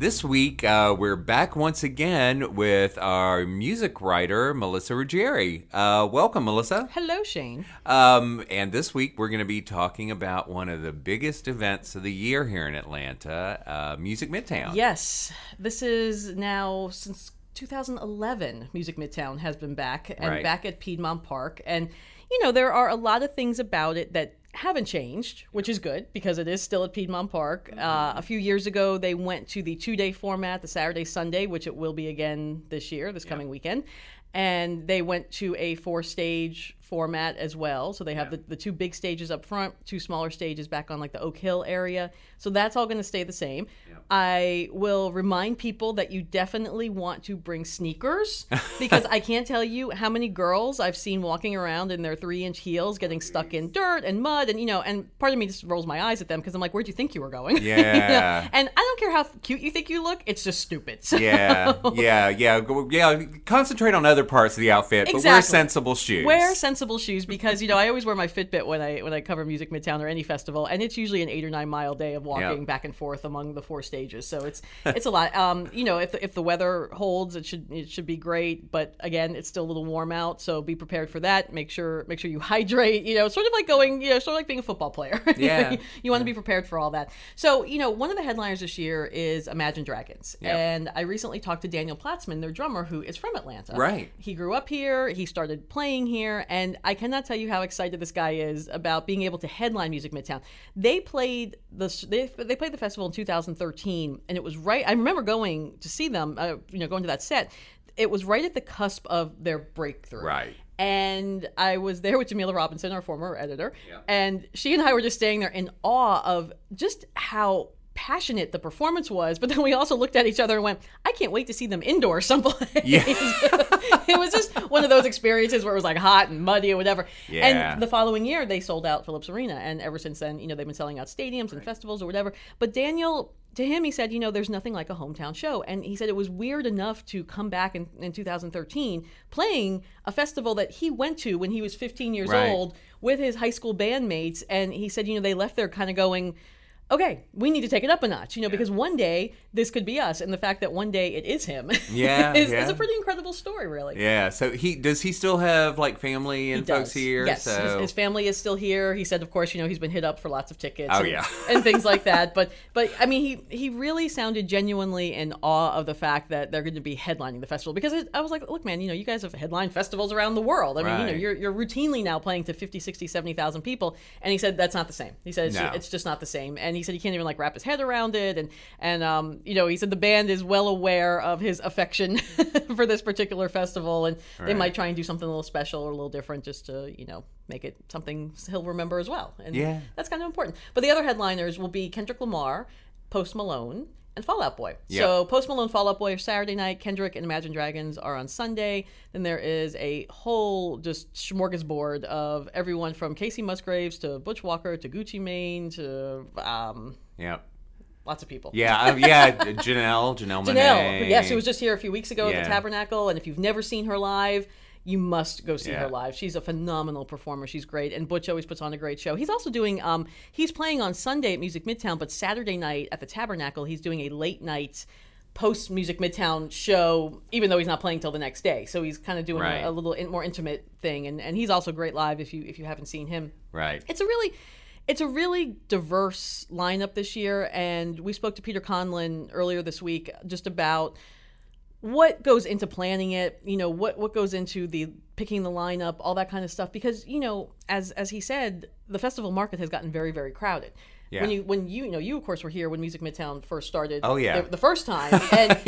This week, uh, we're back once again with our music writer, Melissa Ruggieri. Uh, welcome, Melissa. Hello, Shane. Um, and this week, we're going to be talking about one of the biggest events of the year here in Atlanta uh, Music Midtown. Yes, this is now since 2011. Music Midtown has been back and Right. back at Piedmont Park. And, you know, there are a lot of things about it that haven't changed, which is good because it is still at Piedmont Park. Uh, a few years ago, they went to the two day format, the Saturday, Sunday, which it will be again this year, this coming weekend. And they went to a four stage format as well. So they have the, the two big stages up front, two smaller stages back on like the Oak Hill area. So that's all going to stay the same. I will remind people that you definitely want to bring sneakers because I can't tell you how many girls I've seen walking around in their three inch heels getting stuck in dirt and mud. And, you know, and part of me just rolls my eyes at them because I'm like, where'd you think you were going? You know? Yeah. And I don't care how cute you think you look, it's just stupid. So- yeah, yeah, yeah, yeah. Concentrate on other parts of the outfit, but wear sensible shoes. Wear sensible shoes because you know I always wear my Fitbit when I when I cover Music Midtown or any festival, and it's usually an eight or nine mile day of walking Yeah. back and forth among the four stages. So it's it's a lot. Um, you know, if the, if the weather holds, it should it should be great. But again, it's still a little warm out, so be prepared for that. Make sure make sure you hydrate. You know, sort of like going, you know, sort of like being a football player. Yeah. you, you want to be prepared for all that. So you know, one of the headliners this year is Imagine Dragons, Yeah. and I recently talked to Daniel Platzman, their drummer, who is from Atlanta. Right. He grew up here. He started playing here, and I cannot tell you how excited this guy is about being able to headline Music Midtown. They played the they, they played the festival in 2013, and it was right. I remember going to see them. Uh, you know, going to that set. It was right at the cusp of their breakthrough. Right. And I was there with Jamila Robinson, our former editor, and she and I were just standing there in awe of just how passionate the performance was. But then we also looked at each other and went, "I can't wait to see them indoors someplace." Yeah. it was just one of those experiences where it was like hot and muddy or whatever. Yeah. And the following year, they sold out Philips Arena, and ever since then, you know, they've been selling out stadiums and festivals or whatever. But Daniel. To him, he said, you know, there's nothing like a hometown show. And he said it was weird enough to come back in, in 2013 playing a festival that he went to when he was 15 years Right. old with his high school bandmates. And he said, you know, they left there kind of going, okay, we need to take it up a notch, you know, because one day this could be us. And the fact that one day it is him Yeah, is, yeah. is a pretty incredible story, really. Yeah. So he does he still have like family and He folks does. here? Yes, So his, his family is still here. He said, of course, you know, he's been hit up for lots of tickets. Oh, and, yeah. and things like that. But, but I mean, he he really sounded genuinely in awe of the fact that they're going to be headlining the festival because it, I was like, look, man, you know, you guys have headlined festivals around the world. I mean, you know, you're you're routinely now playing to 50, 60, 70,000 people. And he said that's not the same. He said it's, No. it's just not the same. And he said he can't even like wrap his head around it. And and um, you know, he said the band is well aware of his affection for this particular festival, and they Right. might try and do something a little special or a little different just to you know make it something he'll remember as well. And Yeah. that's kind of important. But the other headliners will be Kendrick Lamar, Post Malone. And Fall Out Boy. Yeah. So Post Malone, Fall Out Boy are Saturday night. Kendrick and Imagine Dragons are on Sunday. Then there is a whole just smorgasbord of everyone from Kacey Musgraves to Butch Walker to Gucci Mane to um, yeah. lots of people. Yeah, uh, yeah, Janelle, Janelle, Janelle, Monáe. yeah, she was just here a few weeks ago at the Tabernacle, and if you've never seen her live, you must go see Yeah. her live. She's a phenomenal performer. She's great, and Butch always puts on a great show. He's also doing. Um, he's playing on Sunday at Music Midtown, but Saturday night at the Tabernacle, he's doing a late night post Music Midtown show. Even though he's not playing till the next day, so he's kind of doing Right. a, a little in, more intimate thing. And and he's also great live. If you if you haven't seen him, Right. it's a really it's a really diverse lineup this year and we spoke to peter conlon earlier this week just about what goes into planning it you know what what goes into the picking the lineup all that kind of stuff because you know as as he said the festival market has gotten very very crowded Yeah. when you when you you know you of course were here when music midtown first started Oh, yeah. the, the first time and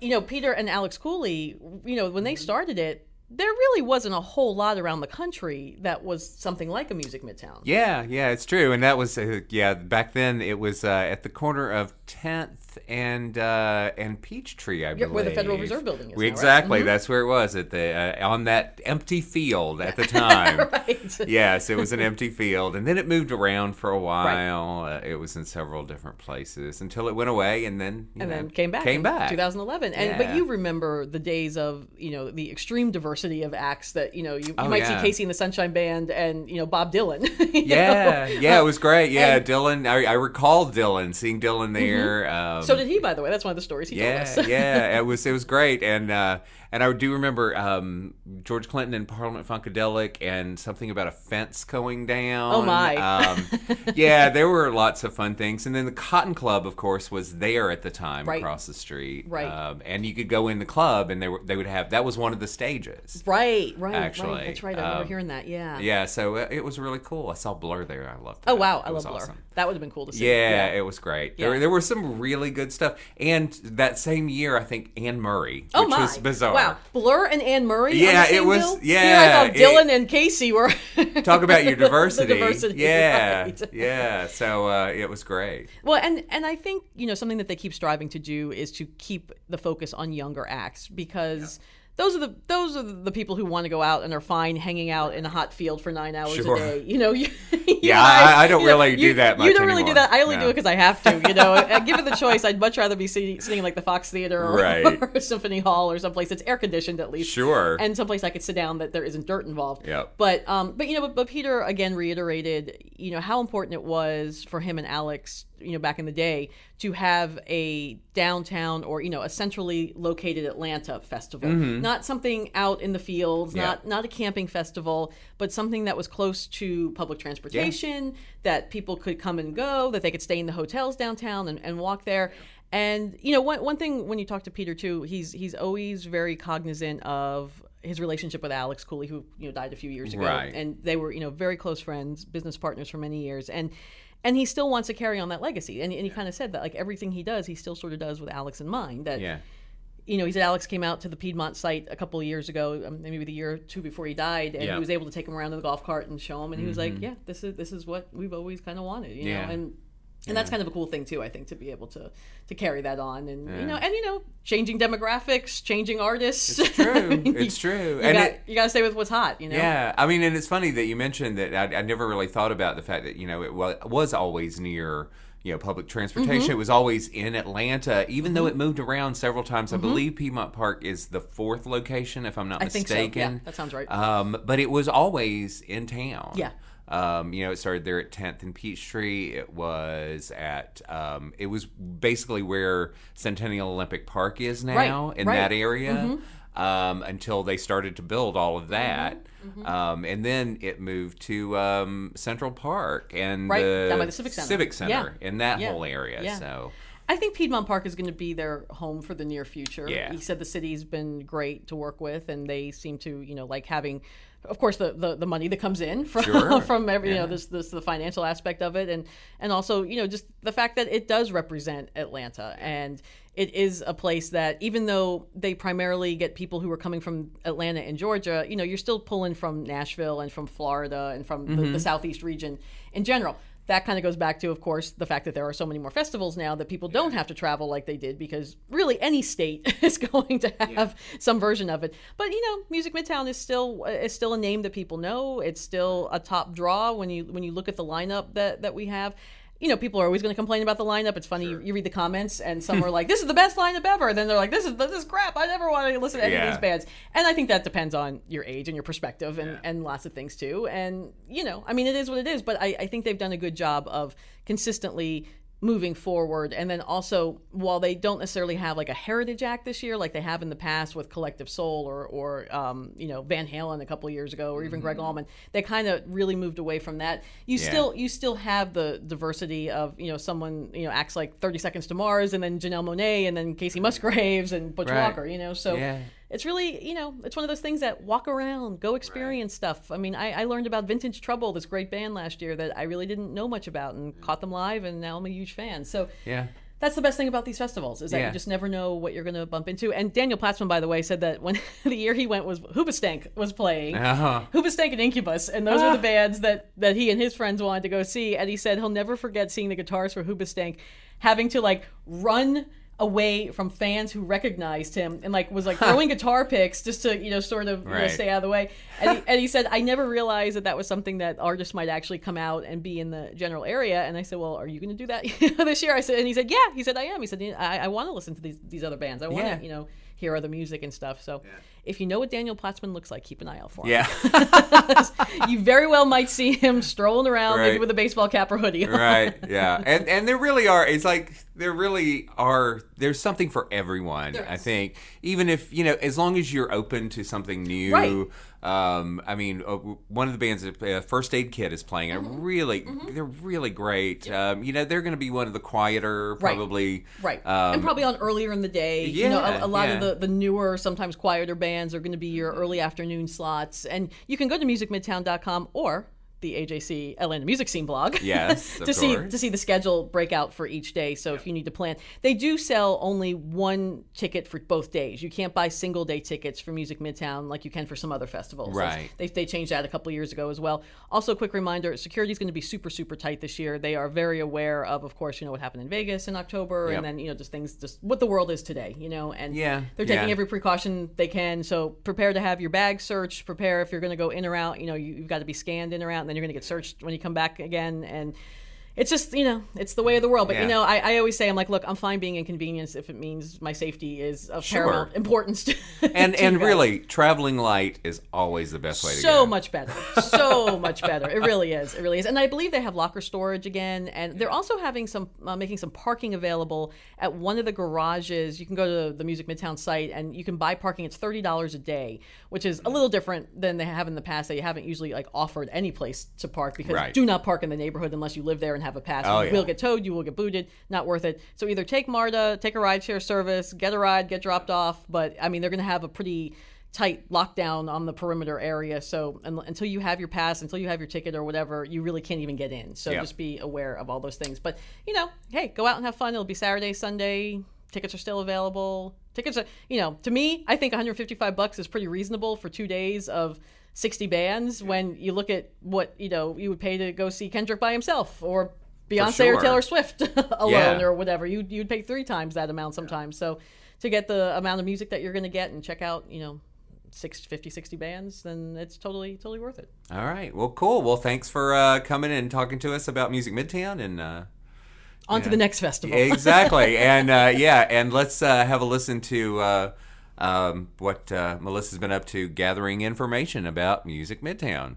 you know peter and alex cooley you know when they started it there really wasn't a whole lot around the country that was something like a music midtown Yeah, yeah, it's true, and that was uh, yeah. Back then, it was uh, at the corner of Tenth and uh, and Peachtree, I Yeah, believe, where the Federal Reserve Building is We- now, right? exactly, Mhm. that's where it was at the uh, on that empty field at the time. right yes, it was an empty field, and then it moved around for a while. Uh, it was in several different places until it went away, and then you and know, then came back Came in back. 2011 and but you remember the days of you know the extreme diversity of acts that you know you, you Oh, might yeah. see kc and the sunshine band and you know bob dylan Yeah, know? yeah, it was great. Yeah, and- Dylan. I, I recall Dylan seeing Dylan there. Um, so did he by the way. That's one of the stories he yeah, told us. yeah, it was it was great, and uh, and I do remember um, George Clinton and Parliament Funkadelic, and something about a fence going down. Oh, my. Um, yeah, there were lots of fun things, and then the Cotton Club, of course, was there at the time Right. across the street. Right. um, and you could go in the club, and they were they would have that was one of the stages. right right Actually, right that's right i remember um, hearing that yeah Yeah, so it, was really cool. I saw Blur there. I loved. that. oh that. wow It i love blur awesome. that would have been cool to see Yeah, it was great. Yeah. There, there was some really good stuff, and that same year, I think Anne Murray, Oh which my! was bizarre. Wow, Blur and Anne Murray. Yeah, it was- bill? yeah, know, I thought it- Dylan and KC were. Talk about your diversity. The diversity. Yeah, right. yeah. So uh, it was great. Well, and and I think you know something that they keep striving to do is to keep the focus on younger acts because. Those are the those are the people who want to go out and are fine hanging out in a hot field for nine hours Sure. a day. You know, you, you Yeah, and I- I don't you know, really do you- that You don't really do that. I only do it because I have to. You know, given the choice, I'd much rather be sitting, sitting in like the Fox Theater or, Right. or Symphony Hall or someplace that's air conditioned at least. Sure. And someplace I could sit down that there isn't dirt involved. Yep. But um, but you know, but, but Peter again reiterated, you know, how important it was for him and Alex, you know, back in the day, to have a downtown or you know a centrally located Atlanta festival, not something out in the fields, Mm-hmm. Yeah. not not a camping festival, but something that was close to public transportation, that people could come and go, that they could stay in the hotels downtown and, and walk there. And you know, one one thing when you talk to Peter too, he's he's always very cognizant of his relationship with Alex Cooley, who you know died a few years ago, Right. and they were you know very close friends, business partners for many years, and and he still wants to carry on that legacy. And, and he kind of said that like everything he does, he still sort of does with Alex in mind. That Yeah. you know, he said Alex came out to the Piedmont site a couple of years ago, um, maybe the year or two before he died, and Yeah. he was able to take him around in the golf cart and show him, and he was like, "Yeah, this is this is what we've always kind of wanted," you Yeah. know, and and that's kind of a cool thing too, I think, to be able to to carry that on, and you know, and you know, changing demographics, changing artists. It's true. I mean, It's true. You And got it- you got to stay with what's hot, you know. Yeah, I mean, and it's funny that you mentioned that. I, I never really thought about the fact that you know it was, was always near you know public transportation. Mm-hmm. It was always in Atlanta, even though it moved around several times. I believe Piedmont Park is the fourth location, if I'm not Mm-hmm. I think so, yeah, mistaken. that sounds right. Um, but it was always in town. Yeah. Um, you know, it started there at 10th and Peachtree. It was at, um, it was basically where Centennial Olympic Park is now Right, in right. that area um, until they started to build all of that. Mm-hmm, Um, and then it moved to um, Central Park and Right, the down by the Civic Center. Civic Center Yeah. in that Yeah. whole area. Yeah. So, I think Piedmont Park is going to be their home for the near future. Yeah. He said the city's been great to work with, and they seem to, you know, like having, of course, the the, the money that comes in from Sure. from every, you know, this this the financial aspect of it, and and also, you know, just the fact that it does represent Atlanta, and it is a place that even though they primarily get people who are coming from Atlanta and Georgia, you know, you're still pulling from Nashville and from Florida and from Mm-hmm. the southeast region in general that kind of goes back to, of course, the fact that there are so many more festivals now that people don't have to travel like they did because really any state is going to have some version of it. But you know, Music Midtown is still uh, is still a name that people know. It's still a top draw when you when you look at the lineup that that we have. You know, people are always going to complain about the lineup. It's funny, you, you read the comments, and some hmm. are like, "This is the best lineup ever," and then they're like, "This is this is crap. I never want to listen to any of these bands." And I think that depends on your age and your perspective, and, and lots of things too. And you know, I mean, it is what it is. But I, I think they've done a good job of consistently moving forward and then also while they don't necessarily have like a heritage act this year like they have in the past with collective soul or or um, you know van halen a couple of years ago or even gregg allman they kind of really moved away from that you Yeah. still you still have the diversity of you know someone you know acts like 30 seconds to mars and then janelle monáe and then kacey musgraves and butch Right. walker you know so Yeah. It's really you know it's one of those things that walk around go experience stuff. I mean I, I learned about vintage trouble this great band last year that i really didn't know much about and caught them live and now i'm a huge fan. So Yeah. that's the best thing about these festivals is that Yeah. you just never know what you're going to bump into. And daniel platzman by the way said that when the year he went was hoobastank was playing. Uh-huh. hoobastank and incubus and those were the bands that that he and his friends wanted to go see. And he said he'll never forget seeing the guitars for hoobastank having to like run away from fans who recognized him and like was like throwing guitar picks just to you know sort of you know, stay out of the way. And he, and he said i never realized that that was something that artists might actually come out and be in the general area. And i said well are you going to do that this year? I said and he said yeah. He said i am. He said i, I want to listen to these these other bands. I want to Yeah. you know hear other music and stuff so if you know what daniel platzman looks like keep an eye out for him Yeah. you very well might see him strolling around maybe with a baseball cap or hoodie on. right. Yeah. And and there really are. It's like there really are. There's something for everyone. I think even if you know, as long as you're open to something new. Right. Um, I mean, uh, one of the bands, uh, First Aid Kit, is playing. Mm-hmm. And really, they're really great. Um, you know, they're going to be one of the quieter, probably. Right. Um, and probably on earlier in the day. you know, yeah, a, a lot of the, the newer, sometimes quieter bands are going to be your early afternoon slots. And you can go to musicmidtown.com or the AJC Atlanta Music Scene blog. Yes, to see to see the schedule breakout for each day. So if you need to plan, they do sell only one ticket for both days. You can't buy single day tickets for Music Midtown like you can for some other festivals. Right. They, they changed that a couple of years ago as well. Also, a quick reminder: security is going to be super super tight this year. They are very aware of, of course, you know what happened in Vegas in October, Yep. and then you know just things, just what the world is today. You know, and Yeah, they're taking yeah. every precaution they can. So prepare to have your bag searched. Prepare if you're going to go in or out. You know, you, you've got to be scanned in or out, then you're going to get searched when you come back again. And it's just you know, it's the way of the world. But Yeah. you know, I, I always say I'm like, look, I'm fine being inconvenienced if it means my safety is of Sure. paramount importance. To, and to and really, traveling light is always the best way to so go. much better so much better it really is it really is and i believe they have locker storage again and they're also having some uh, making some parking available at one of the garages you can go to the music midtown site and you can buy parking it's $30 a day which is a little different than they have in the past they haven't usually like offered any place to park because Right. do not park in the neighborhood unless you live there and have a pass Oh, you yeah. will get towed you will get booted not worth it so either take marta take a rideshare service get a ride get dropped off but i mean they're going to have a pretty tight lockdown on the perimeter area. So un- until you have your pass, until you have your ticket or whatever, you really can't even get in. So just be aware of all those things. But you know, hey, go out and have fun. It'll be Saturday, Sunday. Tickets are still available. Tickets are, you know, to me, I think 155 bucks is pretty reasonable for two days of 60 bands. When you look at what you know you would pay to go see Kendrick by himself or Beyonce sure. or Taylor Swift alone Yeah. or whatever, you you'd pay three times that amount sometimes. So to get the amount of music that you're going to get and check out, you know, six, 50, 60 bands, then it's totally, totally worth it. All right. Well, cool. Well, thanks for uh, coming and talking to us about Music Midtown and. Uh, On to the next festival. exactly. and uh, yeah, and let's uh, have a listen to uh, um, what uh, Melissa's been up to, gathering information about Music Midtown.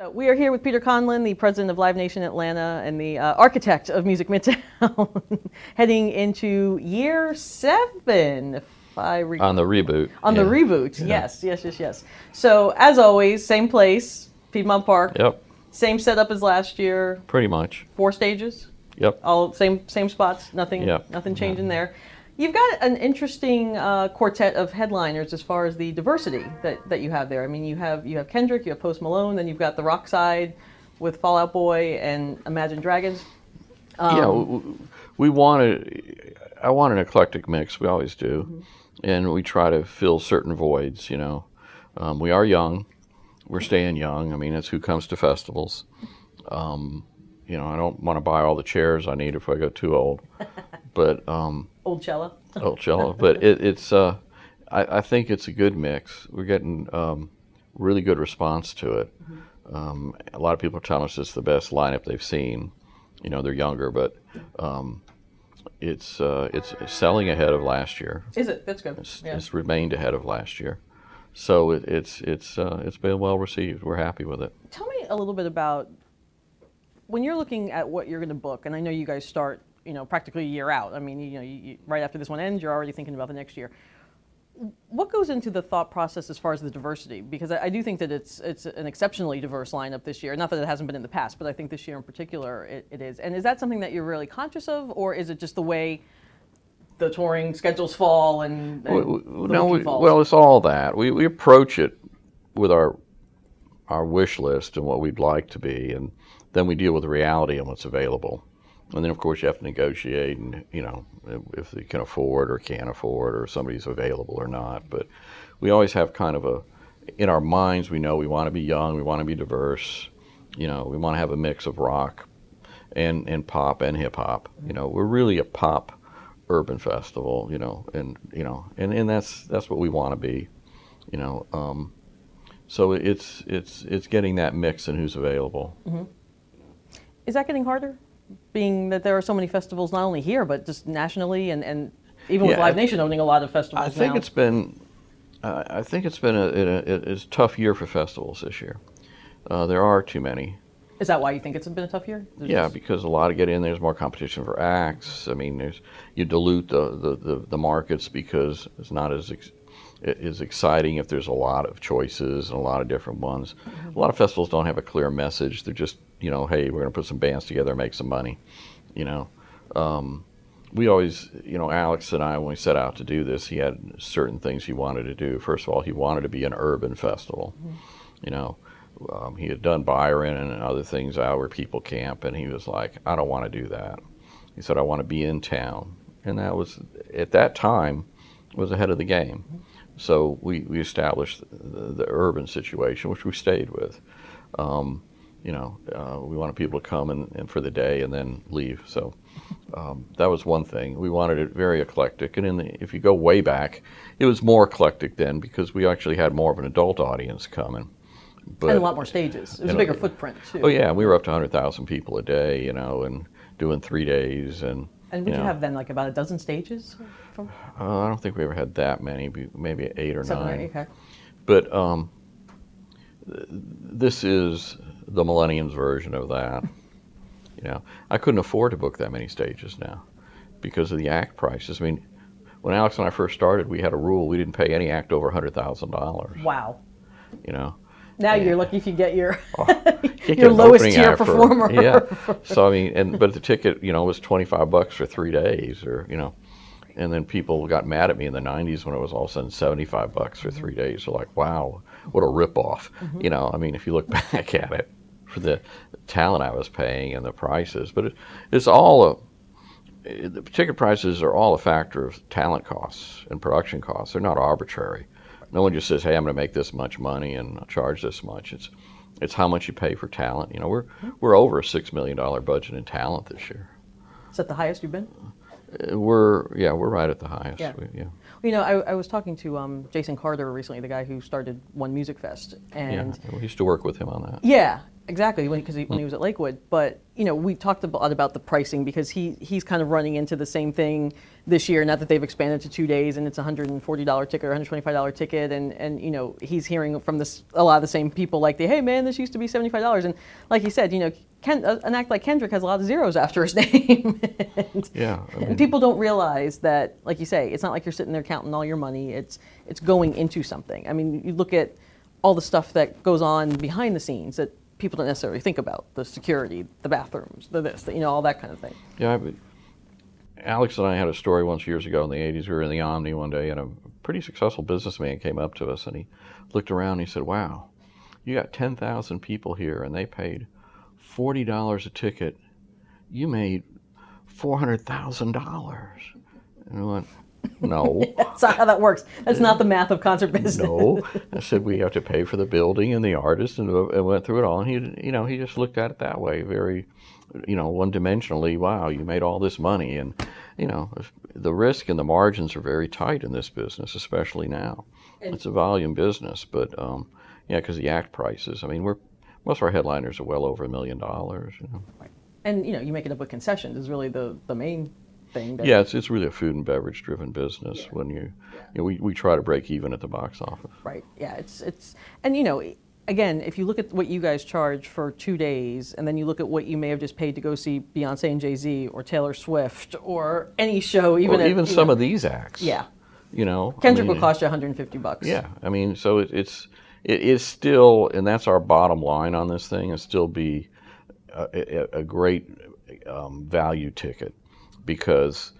So we are here with Peter Conlon, the president of Live Nation Atlanta and the uh, architect of Music Midtown, heading into year seven, if I recall. on the reboot. On yeah. the reboot, yes, yes, yes, yes. So as always, same place, Piedmont Park. Yep, Same setup as last year, pretty much. four stages. Yep. all same same spots. Nothing Yep. nothing changing there. You've got an interesting uh, quartet of headliners as far as the diversity that, that you have there. I mean, you have you have Kendrick, you have Post Malone, then you've got the rock side with Fall Out Boy and Imagine Dragons. Um, yeah, w- w- we wanted. I want an eclectic mix. We always do, Mm-hmm. and we try to fill certain voids. You know, um, we are young. We're staying young. I mean, it's who comes to festivals. Um, you know, I don't want to buy all the chairs I need if I get too old. But um, Old cello. oh, cello. But it, it's. Uh, I, I think it's a good mix. We're getting um, really good response to it. Um, a lot of people are telling us it's the best lineup they've seen. You know, they're younger, but um, it's uh, it's selling ahead of last year. Is it? That's good. It's, Yeah. it's remained ahead of last year, so it, it's it's uh, it's been well received. We're happy with it. Tell me a little bit about when you're looking at what you're going to book, and I know you guys start, you know, practically a year out. I mean, you know, you, right after this one ends, you're already thinking about the next year. What goes into the thought process as far as the diversity? Because I, I do think that it's it's an exceptionally diverse lineup this year. Not that it hasn't been in the past, but I think this year in particular it, it is. And is that something that you're really conscious of, or is it just the way the touring schedules fall and, and We- we- the no, we, falls? well, it's all that. We, we approach it with our our wish list and what we'd like to be, and then we deal with the reality and what's available. And then, of course, you have to negotiate, and you know, if you can afford or can't afford, or somebody's available or not. But we always have kind of a in our minds. We know we want to be young, we want to be diverse. You know, we want to have a mix of rock and and pop and hip hop. You know, we're really a pop urban festival. You know, and you know, and, and that's that's what we want to be. You know, um, so it's it's it's getting that mix and who's available. Is that getting harder? Being that there are so many festivals, not only here, but just nationally, and, and even with Yeah, Live Nation owning a lot of festivals I think now. it's been uh, I think it's been a, a, a, a tough year for festivals this year. Uh, there are too many. Is that why you think it's been a tough year? There's Yeah, just- because a lot of get in. There's more competition for acts. I mean, there's you dilute the, the, the, the markets because it's not as ex, is exciting if there's a lot of choices and a lot of different ones. A lot of festivals don't have a clear message. They're just you know, hey, we're going to put some bands together and make some money. You know, um, we always, you know, Alex and I, when we set out to do this, he had certain things he wanted to do. First of all, he wanted to be an urban festival. You know, um, he had done Byron and other things out where people camp, and he was like, I don't want to do that. He said, I want to be in town. And that was, at that time, was ahead of the game. So we, we established the, the urban situation, which we stayed with. Um, you know, uh, we wanted people to come and, and for the day and then leave. So um, that was one thing. We wanted it very eclectic. And in the, if you go way back, it was more eclectic then because we actually had more of an adult audience coming. But, and a lot more stages. It was a bigger footprint too. Oh yeah, we were up to 100,000 people a day, you know, and doing three days. And And would you, know, have then like about a dozen stages? From Uh, I don't think we ever had that many, maybe eight or seven or nine. eight? Okay. But um, this is the Millennium's version of that. You know, I couldn't afford to book that many stages now because of the act prices. I mean, when Alex and I first started, we had a rule: we didn't pay any act over hundred thousand dollars. Wow. You know, Now you're lucky if you get your Can't your lowest tier for- performer. yeah. So I mean, and but the ticket, you know, was twenty five bucks for three days, or you know, and then people got mad at me in the '90s when it was all of a sudden seventy five bucks for three days. They're like, "Wow, what a rip off!" Mm-hmm. You know, I mean, if you look back at it, for the talent I was paying and the prices, but it, it's all a the ticket prices are all a factor of talent costs and production costs. They're not arbitrary. No one just says, "Hey, I'm going to make this much money and I'll charge this much." It's it's how much you pay for talent. You know, we're we're over a six million dollar budget in talent this year. Is that the highest you've been? Uh, We're yeah, we're right at the highest. Yeah. We- yeah. You know, I, I was talking to um, Jason Carter recently, the guy who started One Music Fest, Yeah, and we used to work with him on that. Yeah, exactly. Because he, when he was at Lakewood, but you know, we talked a lot about the pricing because he he's kind of running into the same thing this year. Not that they've expanded to two days and it's a hundred and forty dollar ticket or hundred twenty five dollar ticket, and and you know, he's hearing from this a lot of the same people like, the, hey man, this used to be seventy five dollars, and like he said, you know. Ken, uh, an act like Kendrick has a lot of zeros after his name. and, Yeah, I mean- and people don't realize that, like you say, it's not like you're sitting there counting all your money. It's it's going into something. I mean, you look at all the stuff that goes on behind the scenes that people don't necessarily think about the security, the bathrooms, the this, the, you know, all that kind of thing. Yeah, but Alex and I had a story once years ago in the 80s. We were in the Omni one day, and a pretty successful businessman came up to us and he looked around and he said, Wow, you got 10,000 people here and they paid $40 a ticket. You made $400,000. And we went, No. That's not how that works. That's not the math of concert business. No, I said we have to pay for the building and the artist, and, and went through it all. And he, you know, he just looked at it that way, very, you know, one-dimensionally. Wow, you made all this money, and you know, the risk and the margins are very tight in this business, especially now. it's a volume business, but um, yeah, because the act prices. I mean, we're most of our headliners are well over a million dollars. You know. And you know, you make it up with concessions is really the the main thing. That, Yeah, it's, it's really a food and beverage driven business. When you, you know, we, we try to break even at the box office. Right. Yeah. It's it's and you know, again, if you look at what you guys charge for two days, and then you look at what you may have just paid to go see Beyonce and Jay Z or Taylor Swift or any show, even Or even you some know, of these acts. yeah, You know, I Kendrick mean, will cost you 150 bucks. Yeah, I mean, so it, it's it is still, and that's our bottom line on this thing, is still be a, a, a great um, value ticket because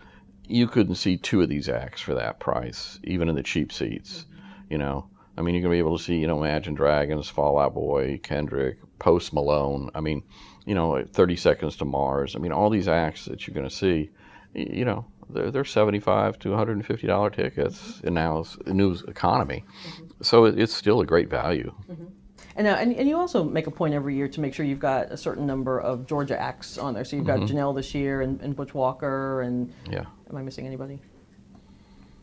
you couldn't see two of these acts for that price, even in the cheap seats. You know, I mean, you're gonna be able to see, you know, Imagine Dragons, Fall Out Boy, Kendrick, Post Malone. I mean, you know, 30 Seconds to Mars. I mean, all these acts that you're gonna see, you know, they're, they're 75 to 150 dollar tickets in now's new economy. Mm-hmm. So it's still a great value. Mm-hmm. And, uh, and and you also make a point every year to make sure you've got a certain number of Georgia acts on there. So you've got Janelle this year and, and Butch Walker and Yeah. am I missing anybody?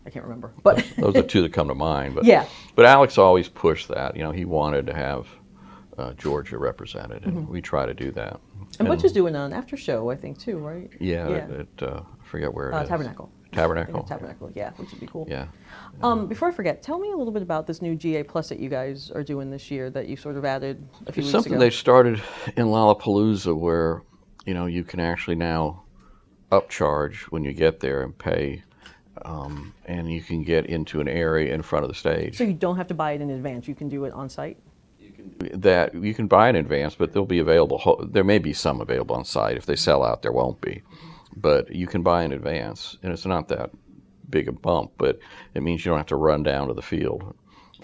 I can't remember. But Those are two that come to mind. But Yeah. But Alex always pushed that. You know, he wanted to have uh, Georgia represented, and Mm-hmm. we try to do that. and Butch is doing an after show, I think, too, right? Yeah, Yeah. It, it, uh, I forget where it Uh, is. Tabernacle. I think Tabernacle. Tabernacle, yeah, which would be cool. Yeah. Um, before I forget, tell me a little bit about this new GA Plus that you guys are doing this year that you sort of added a few It's weeks something ago. they started in Lollapalooza where, you know, you can actually now upcharge when you get there and pay, um, and you can get into an area in front of the stage. so you don't have to buy it in advance; you can do it on site. that you can buy in advance, but they'll be available. There may be some available on site. If they sell out, there won't be. But you can buy in advance, and it's not that big a bump, but it means you don't have to run down to the field,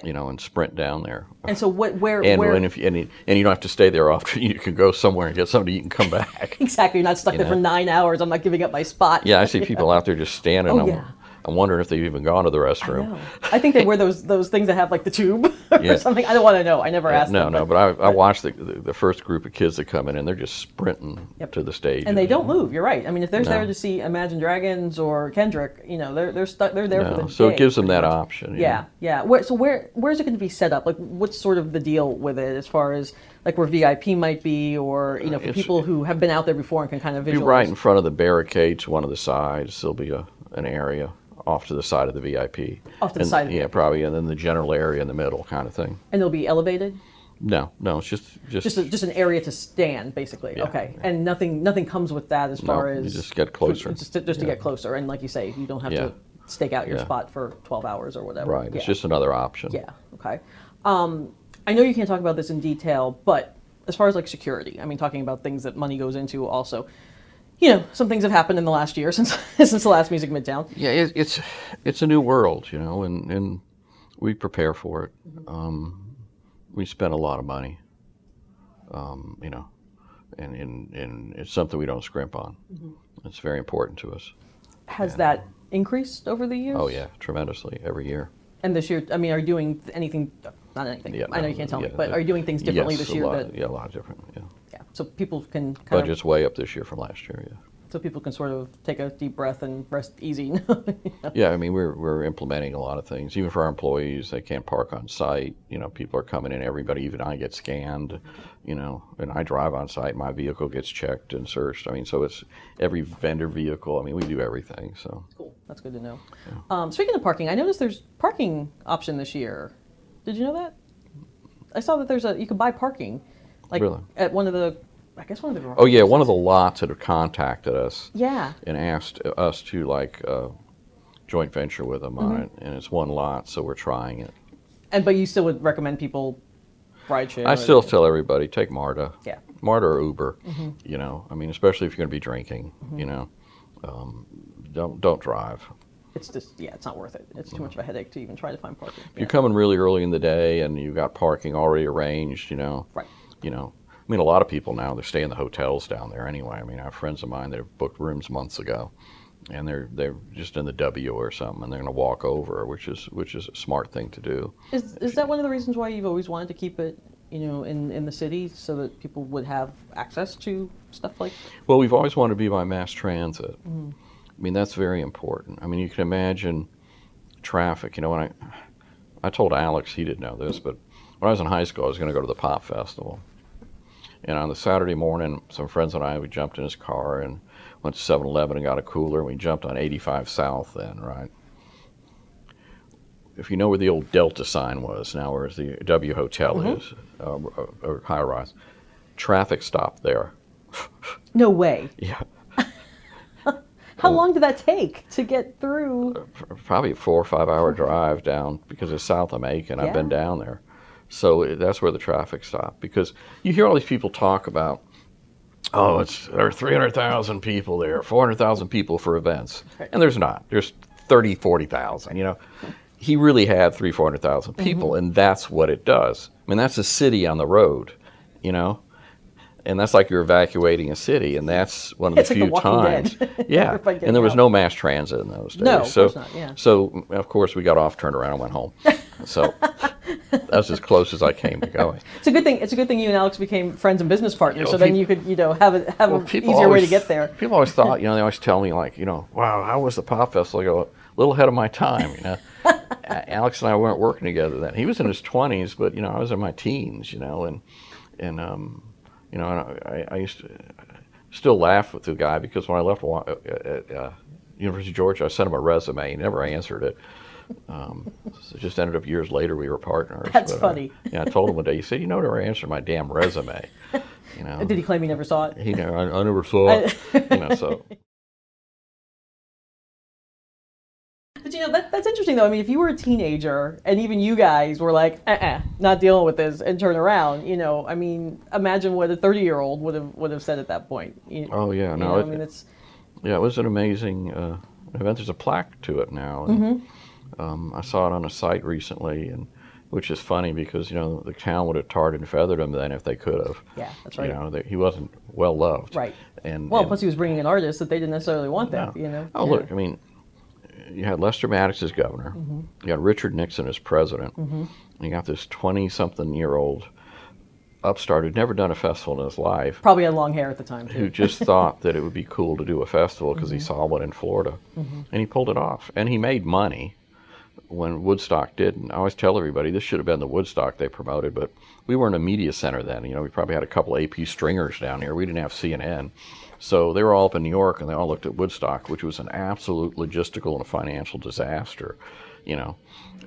you know, and sprint down there. And so, what, where, And, where and if and, you- and you don't have to stay there often, you can go somewhere and get something to eat and come back. exactly? You're not stuck there for nine hours. I'm not giving up my spot. yeah, I see people out there just standing. Oh, yeah. I'm wondering if they've even gone to the restroom. know. I think they wear those those things that have like the tube or Yeah. something. I don't want to know. I never asked No, them. no, but I, I watched the, the the first group of kids that come in, and they're just sprinting Yep. to the stage. and they don't move. You're right. I mean, if they're No. there to see Imagine Dragons or Kendrick, you know, they're they're stuck. They're there for No, the so day, it gives them that much. option. Yeah, know. yeah. Where, so where where's it going to be set up? Like, what's sort of the deal with it as far as like where VIP might be, or you know, for It's- people who have been out there before and can kind of Be right in front of the barricade to one of the sides. There'll be a, an area off to the side of the VIP. Off to the And- side of the Yeah, probably, and then the general area in the middle, kind of thing. and they'll be elevated. No, no, it's just just, Just a, just an area to stand, basically. Yeah, okay, yeah. and nothing nothing comes with that as No, far you as just get for- closer. just to, just to get closer, and like you say, you don't have Yeah. to stake out your Yeah. spot for 12 hours or whatever. right. It's just another option. Yeah. Okay. Um, I know you can't talk about this in detail, but as far as like security, I mean, talking about things that money goes into, also, you know, some things have happened in the last year since since the last Music Midtown. Yeah, it, it's it's a new world, you know, and, and we prepare for it. Mm-hmm. Um, we spend a lot of money, um, you know, and, and, and it's something we don't scrimp on. Mm-hmm. It's very important to us. Has that increased over the years? Oh yeah, tremendously every year. And this year, I mean, are you doing anything? Not anything. Yeah, I know no, you can't tell me, but are you doing things differently yes, this year? A lot, that yeah, a lot different. Yeah, yeah, so people can kind budget's way up this year from last year. Yeah. so people can sort of take a deep breath and rest easy. Yeah, I mean we're we're implementing a lot of things. Even for our employees, they can't park on site. You know, people are coming in. Everybody, even I get scanned. You know, and I drive on site. My vehicle gets checked and searched. I mean, so it's every vendor vehicle. I mean, we do everything. So Cool. That's good to know. Um, speaking of parking, I noticed there's parking option this year. Did you know that? I saw that there's a you can buy parking, like Really? at one of the, I guess one of the. Oh yeah, one of the lots that have contacted us Yeah. and asked us to like uh, joint venture with them Mm-hmm. on it, and it's one lot, so we're trying it. And but you still would recommend people ride share. I still tell everybody take MARTA. Yeah. MARTA or Uber. You know, I mean, especially if you're going to be drinking. You know, um, don't don't drive. It's just yeah, it's not worth it. It's too much of a headache to even try to find parking. If you're coming really early in the day and you've got parking already arranged, you know, Right. You know, I mean, a lot of people now they stay in the hotels down there anyway. I mean, I have friends of mine that have booked rooms months ago, and they're they're just in the W or something, and they're going to walk over, which is which is a smart thing to do. Is is that one of the reasons why you've always wanted to keep it, you know, in in the city so that people would have access to stuff like? Well, we've always wanted to be by mass transit. Mm-hmm. I mean, that's very important. I mean, you can imagine traffic. You know, when I I told Alex, he didn't know this, but when I was in high school, I was going to go to the pop festival, And on the Saturday morning, some friends and I, we jumped in his car and went to 7 Eleven and got a cooler. And we jumped on 85 South then, right? If you know where the old Delta sign was, now where the W Hotel mm-hmm. is, uh, uh, or high rise, traffic stop there. No way. Yeah. How uh, long did that take to get through? Uh, probably a four or five hour drive down because it's south of Macon. I've been down there. So that's where the traffic stopped. Because you hear all these people talk about, oh, it's there are 300,000 people there, 400,000 people for events. And there's not. There's 30, 40,000, you know. He really had three, 400,000 Mm-hmm. people, and that's what it does. I mean, that's a city on the road, you know. And that's like you're evacuating a city, and that's one of It's the like few Walking times. Yeah, and there was out. no mass transit in those days. No, so, course not, yeah. so of course we got off, turned around, and went home. So that's as close as I came to going. It's a good thing. It's a good thing you and Alex became friends and business partners. know, so then you could, you know, have a have Well, an people easier way to get there. People always thought, you know, they always tell me like, you know, wow, how was the pop festival? I go, a little ahead of my time, you know. Alex and I weren't working together then. He was in his twenties, but you know, I was in my teens, you know, and and um, you know, and I, I used to still laugh with the guy because when I left uh, at uh, University of Georgia, I sent him a resume. He never answered it. Um, so it just ended up years later we were partners. That's but, uh, funny. yeah, I told him one day. He said, "You know, never answered my damn resume." You know, Did he claim he never saw it? he never, I, I never saw it. you know, so But you know that, that's interesting though. I mean, if you were a teenager and even you guys were like, uh-uh, not dealing with this, and turn around, you know, I mean, imagine what a thirty-year-old would have would have said at that point. You, Oh yeah, no, know, I mean, it's yeah, it was an amazing uh, event. There's a plaque to it now. And, Mm-hmm. um, I saw it on a site recently, and which is funny because you know the town would have tarred and feathered him then if they could have. yeah, that's right. You know, that he wasn't well loved. Right. And Well, and- plus he was bringing an artist that they didn't necessarily want that. No. You know. Oh, Yeah. look, I mean, you had Lester Maddox as governor. Mm-hmm. You got Richard Nixon as president. And you got this 20 something year old upstart who'd never done a festival in his life Probably had long hair at the time who just thought that it would be cool to do a festival because he mm-hmm. saw one in Florida. Mm-hmm. And he pulled it off. And he made money when Woodstock didn't. I always tell everybody this should have been the Woodstock they promoted, but we weren't a media center then. You know, we probably had a couple AP stringers down here. We didn't have CNN. So they were all up in New York and they all looked at Woodstock, which was an absolute logistical and financial disaster, you know,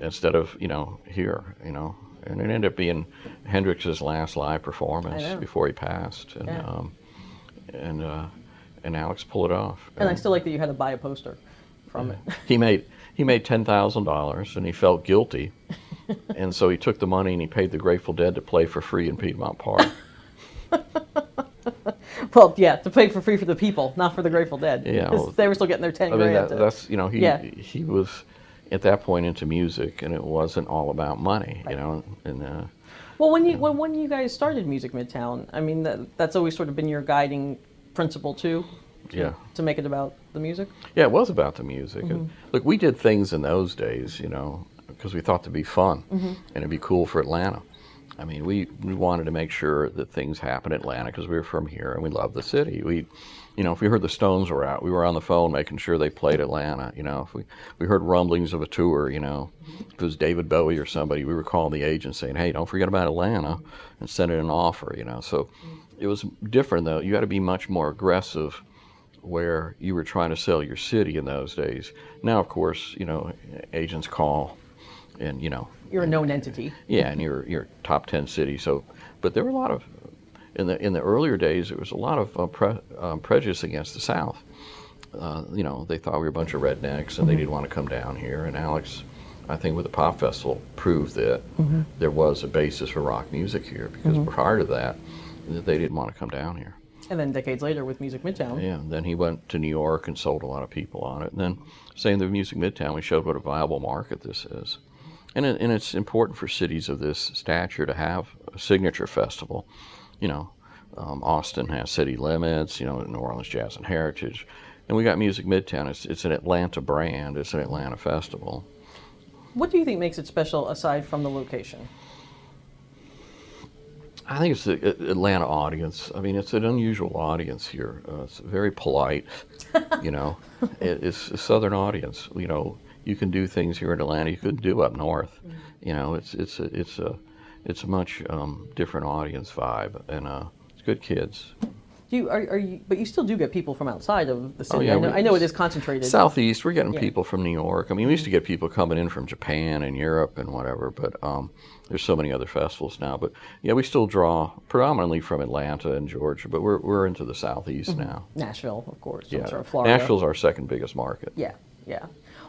instead of, you know, here, you know. And it ended up being Hendrix's last live performance before he passed. And, Yeah. um, and, uh, and Alex pulled it off. And I still like that you had to buy a poster from it. He made he made ten thousand dollars, and he felt guilty, and so he took the money and he paid the Grateful Dead to play for free in Piedmont Park. Well, yeah, to play for free for the people, not for the Grateful Dead. Yeah, well, they were still getting their ten I mean, that, that's you know he Yeah. he was at that point into music, and it wasn't all about money, you know. And uh, Well, when you when, when you guys started Music Midtown, I mean that, that's always sort of been your guiding principle too. to- Yeah. To make it about the music. yeah, it was about the music. Mm-hmm. look, we did things in those days, you know, because we thought to be fun Mm-hmm. and it'd be cool for Atlanta. I mean, we, we wanted to make sure that things happen in Atlanta because we were from here and we love the city. We, you know, if we heard the Stones were out, we were on the phone making sure they played Atlanta. You know, if we, we heard rumblings of a tour, you know, if it was David Bowie or somebody, we were calling the agent saying, hey, don't forget about Atlanta and sending an offer, you know. So it was different, though. You had to be much more aggressive where you were trying to sell your city in those days. Now, of course, you know, agents call and, you know, You're a known entity. yeah, and your your top ten city. So, but there were a lot of in the in the earlier days. There was a lot of uh, pre, um, prejudice against the South. Uh, you know, they thought we were a bunch of rednecks and they didn't want to come down here. And Alex, I think with the pop festival, proved that there was a basis for rock music here because prior to that, they didn't want to come down here. And then decades later with Music Midtown. Yeah, and then he went to New York and sold a lot of people on it. And then, same with Music Midtown, we showed what a viable market this is. And, it, and it's important for cities of this stature to have a signature festival. You know, um, Austin has City Limits, you know, New Orleans Jazz and Heritage. And we got Music Midtown. It's, it's an Atlanta brand, it's an Atlanta festival. What do you think makes it special aside from the location? I think it's the Atlanta audience. I mean, it's an unusual audience here. Uh, it's very polite, you know. It, it's a southern audience. You know, you can do things here in Atlanta you couldn't do up north. You know, it's it's a, it's a it's a much um, different audience vibe, and uh, it's good kids. Do you, are, are you, but you still do get people from outside of the city. Oh, yeah, I, know, I know it is concentrated. Southeast, we're getting Yeah. people from New York. I mean, we used to get people coming in from Japan and Europe and whatever, but um, there's so many other festivals now. But yeah, we still draw predominantly from Atlanta and Georgia, but we're, we're into the Southeast now. Nashville, of course. Yeah, Florida. Nashville's our second biggest market. Yeah, yeah.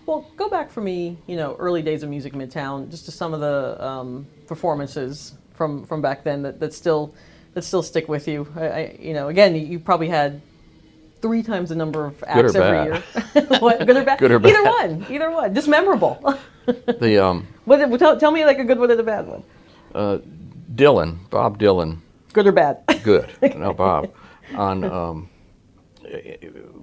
Well, go back for me, you know, early days of Music Midtown, just to some of the um, performances from, from back then that, that still that still stick with you. I, I, you know, again, you, probably had three times the number of acts every year. what, good or bad? Good or bad? Either one. Either one. Just memorable. The um, what, tell, tell me like a good one and a bad one. Dylan, Bob Dylan, Good or bad? good. no, Bob. On um,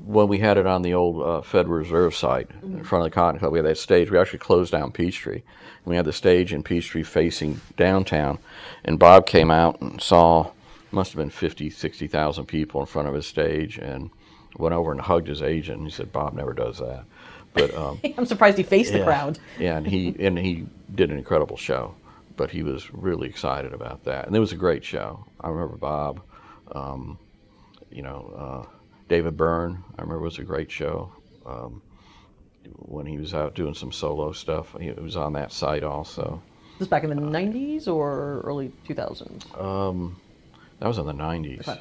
when we had it on the old uh, Federal Reserve site in front of the Cotton Club, we had that stage. We actually closed down Peachtree. And we had the stage in Peachtree facing downtown. And Bob came out and saw, must have been 50, 60,000 people in front of his stage and went over and hugged his agent. And he said, Bob never does that. But um, I'm surprised he faced the crowd. Yeah, and he and he did an incredible show, but he was really excited about that, and it was a great show. I remember Bob, um, you know, uh, David Byrne. I remember it was a great show. Um, when he was out doing some solo stuff, he was on that site also. This back in the 90s or early 2000s? That was in the 90s. Okay.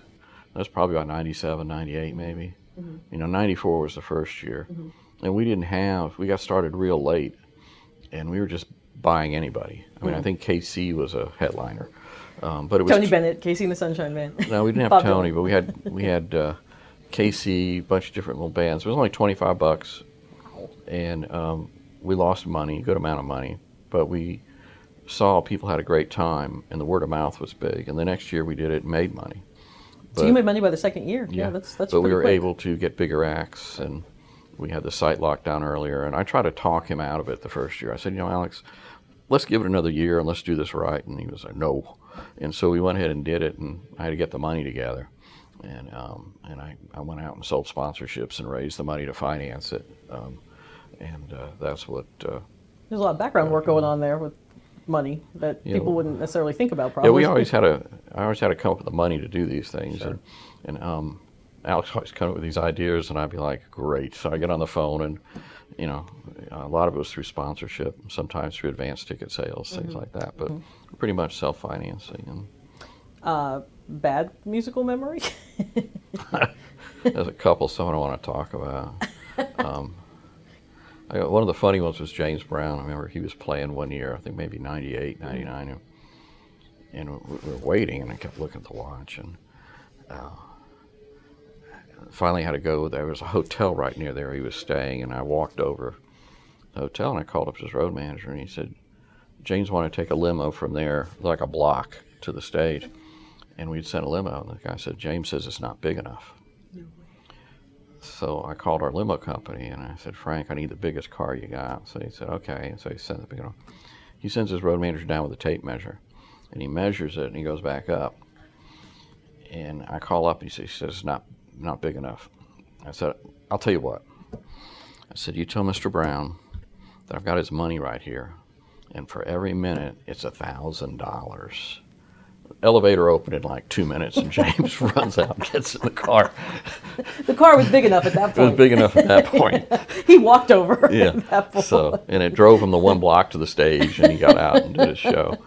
That was probably about 97, 98 maybe. You know, 94 was the first year. And we didn't have, we got started real late and we were just buying anybody. I mean, I think KC was a headliner. Um, but it was Tony Bennett, KC and the Sunshine Band. No, we didn't have Tony, but we had we had uh, KC, a bunch of different little bands. It was only 25 bucks. And um, we lost money, a good amount of money, but we saw people had a great time and the word of mouth was big. And the next year we did it and made money. so you made money by the second year. Yeah, Yeah, that's that's but we were quick. able to get bigger acts, and we had the site locked down earlier. And I tried to talk him out of it the first year. I said, you know, Alex, let's give it another year and let's do this right. And he was like, no. And so we went ahead and did it, and I had to get the money together. And um, and I, I went out and sold sponsorships and raised the money to finance it. Um, and uh, that's what. Uh, There's a lot of background work going on there with money that Yeah, people wouldn't necessarily think about. Probably. Yeah, we always had a. I always had to come up with the money to do these things, and and um, Alex always come up with these ideas, and I'd be like, great. So I get on the phone, and you know, a lot of it was through sponsorship, sometimes through advance ticket sales, things like that, but pretty much self financing. And bad musical memory. there's a couple someone I want to talk about. Um, I got, one of the funny ones was James Brown. I remember he was playing one year, I think maybe 98, 99, and, we were waiting, and I kept looking at the watch, and uh, finally had to go. There was a hotel right near there he was staying, and I walked over the hotel, and I called up his road manager, and he said, James wanted to take a limo from there, like a block, to the stage, and we'd sent a limo, and the guy said, James says it's not big enough. So I called our limo company and I said, Frank, I need the biggest car you got. So he said, okay. And so he sent the big one. He sends his road manager down with a tape measure and he measures it and he goes back up. And I call up and he says, he says it's not, not big enough. I said, I'll tell you what. I said, you tell Mr. Brown that I've got his money right here. And for every minute, it's a thousand dollars. Elevator opened in like two minutes, and James runs out and gets in the car. the car was big enough at that point. It was big enough at that point. he walked over. Yeah. at that point. So, and it drove him the one block to the stage, and he got out and did his show.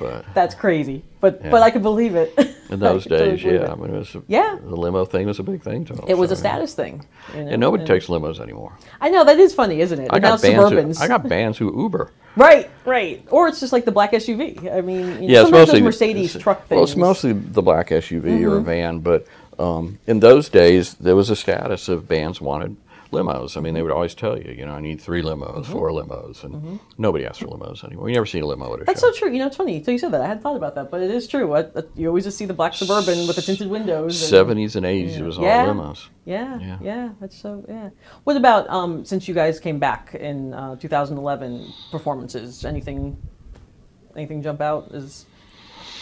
But That's crazy, but Yeah. but I can believe it. in those can totally days, yeah. I mean, it was a, Yeah. the limo thing was a big thing to him. It was a so, status thing. you know, And nobody and- takes limos anymore. I know that is funny, isn't it? I got bands. Who, I got bands who Uber. right, right. Or it's just like the black SUV. I mean, you know, Yeah, it's mostly Mercedes truck things. Mm-hmm. Well, it's mostly the black SUV or a van, but um, in those days there was a status of bands wanted limos. I mean, they would always tell you, you know, I need three limos, Mm-hmm. four limos, and nobody asks for limos anymore. You never see a limo at a That's show. so true. You know, it's funny. So you said that. I hadn't thought about that, but it is true. I, I, you always just see the black Suburban with the tinted windows. Seventies and eighties, it was all Yeah. limos. Yeah, Yeah. yeah, that's so. Yeah. What about um, since you guys came back in uh, 2011 performances? Anything, anything jump out? Is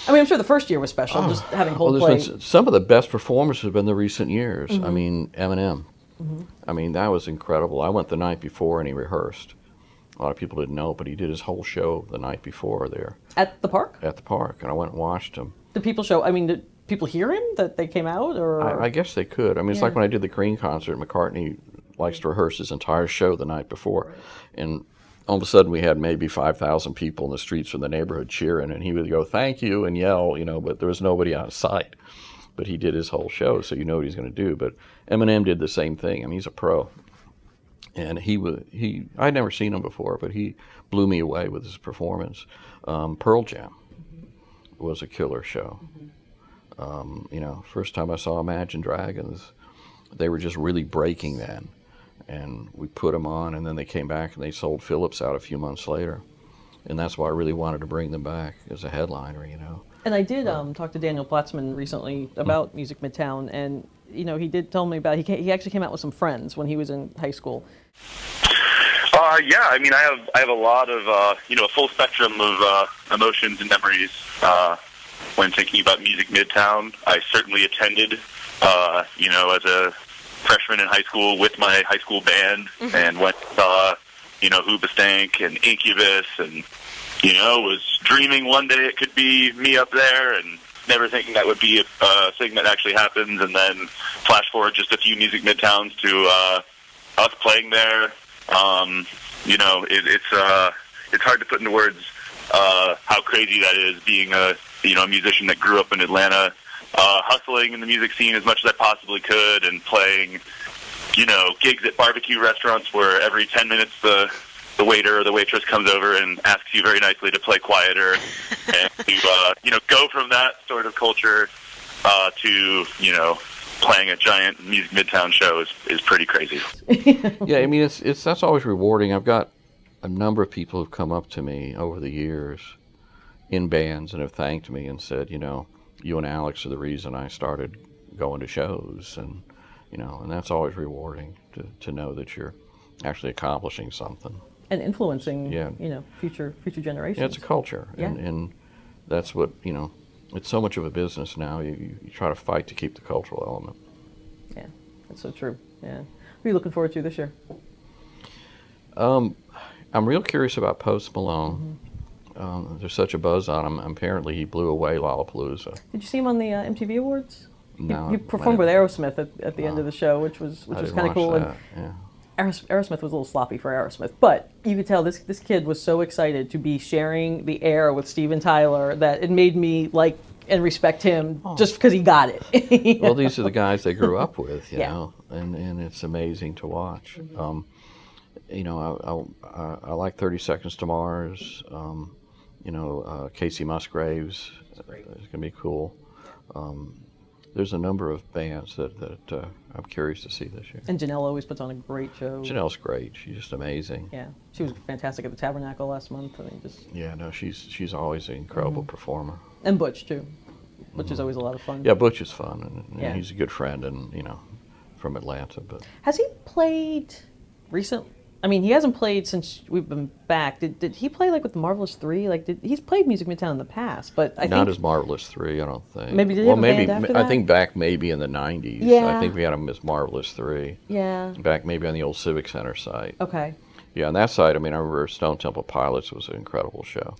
I mean, I'm sure the first year was special, oh. just having Well, Coldplay. s- some of the best performances have been the recent years. Mm-hmm. I mean, Eminem. I mean, that was incredible. I went the night before and he rehearsed. A lot of people didn't know, but he did his whole show the night before there at the park. at the park, and I went and watched him. The people show. I mean, did, people hear him that they came out, or I, I guess they could. I mean, it's like when I did the Cream concert. McCartney likes to rehearse his entire show the night before, and all of a sudden we had maybe five thousand people in the streets from the neighborhood cheering, and he would go "Thank you" and yell, you know, but there was nobody on sight. But he did his whole show, so you know what he's going to do. But Eminem did the same thing. I mean, he's a pro, and he was he. I'd never seen him before, but he blew me away with his performance. Um, Pearl Jam was a killer show. Um, you know, first time I saw Imagine Dragons, they were just really breaking then. And we put them on, and then they came back and they sold Philips out a few months later. And that's why I really wanted to bring them back as a headliner, you know. And I did um, talk to Daniel Platzman recently about Music Midtown, and you know he did tell me about he ca- he actually came out with some friends when he was in high school. Uh, yeah, I mean, I have I have a lot of uh, you know a full spectrum of uh, emotions and memories uh, when thinking about Music Midtown. I certainly attended, uh, you know, as a freshman in high school with my high school band, and went saw you know Hoobastank and Incubus, and you know was dreaming one day it could be me up there, and never thinking that would be a uh, thing that actually happens. And then flash forward just a few Music Midtowns to uh, us playing there. Um, you know, it, it's uh, it's hard to put into words uh, how crazy that is. Being a you know a musician that grew up in Atlanta, uh, hustling in the music scene as much as I possibly could, and playing you know gigs at barbecue restaurants where every ten minutes the the waiter or the waitress comes over and asks you very nicely to play quieter, and to uh, you know go from that sort of culture uh, to you know playing a giant music midtown show is, is pretty crazy. yeah, I mean, it's it's that's always rewarding. I've got a number of people who've come up to me over the years in bands and have thanked me and said, you know, you and Alex are the reason I started going to shows, and you know, and that's always rewarding to to know that you're actually accomplishing something. And influencing Yeah. you know future future generations. Yeah, it's a culture, and, Yeah. and that's what you know. It's so much of a business now. You, you, you try to fight to keep the cultural element. Yeah, that's so true. Yeah. Who are you looking forward to this year? Um, I'm real curious about Post Malone. Um, there's such a buzz on him. Apparently, he blew away Lollapalooza. Did you see him on the uh, MTV Awards? No, he performed with Aerosmith at, at the end of the show, which was which I was kind of cool. that, And yeah. Aeros- Aerosmith was a little sloppy for Aerosmith, but you could tell this this kid was so excited to be sharing the air with Steven Tyler that it made me like and respect him just because he got it. well, these are the guys they grew up with, you Yeah. know, and, and it's amazing to watch. Um, you know, I, I, I like 30 Seconds to Mars. Um, you know, uh, Kacey Musgraves is going to be cool. Um, there's a number of bands that, that uh, I'm curious to see this year. and Janelle always puts on a great show. Janelle's great. She's just amazing. Yeah, she was fantastic at the Tabernacle last month. I mean, just Yeah, no, she's she's always an incredible Mm-hmm. performer. and Butch too, which is always a lot of fun. Yeah, Butch is fun, and, and Yeah. he's a good friend, and you know, from Atlanta. But Has he played recent? I mean, he hasn't played since we've been back. Did, did he play like with the Marvelous Three? Like, did he's played Music Midtown in the past? But I not think as marvelous three, I don't think. Maybe did he well, maybe I think back maybe in the '90s. Yeah. I think we had him as marvelous three. yeah. Back maybe on the old Civic Center site. Okay. Yeah, on that side, I mean, I remember Stone Temple Pilots was an incredible show.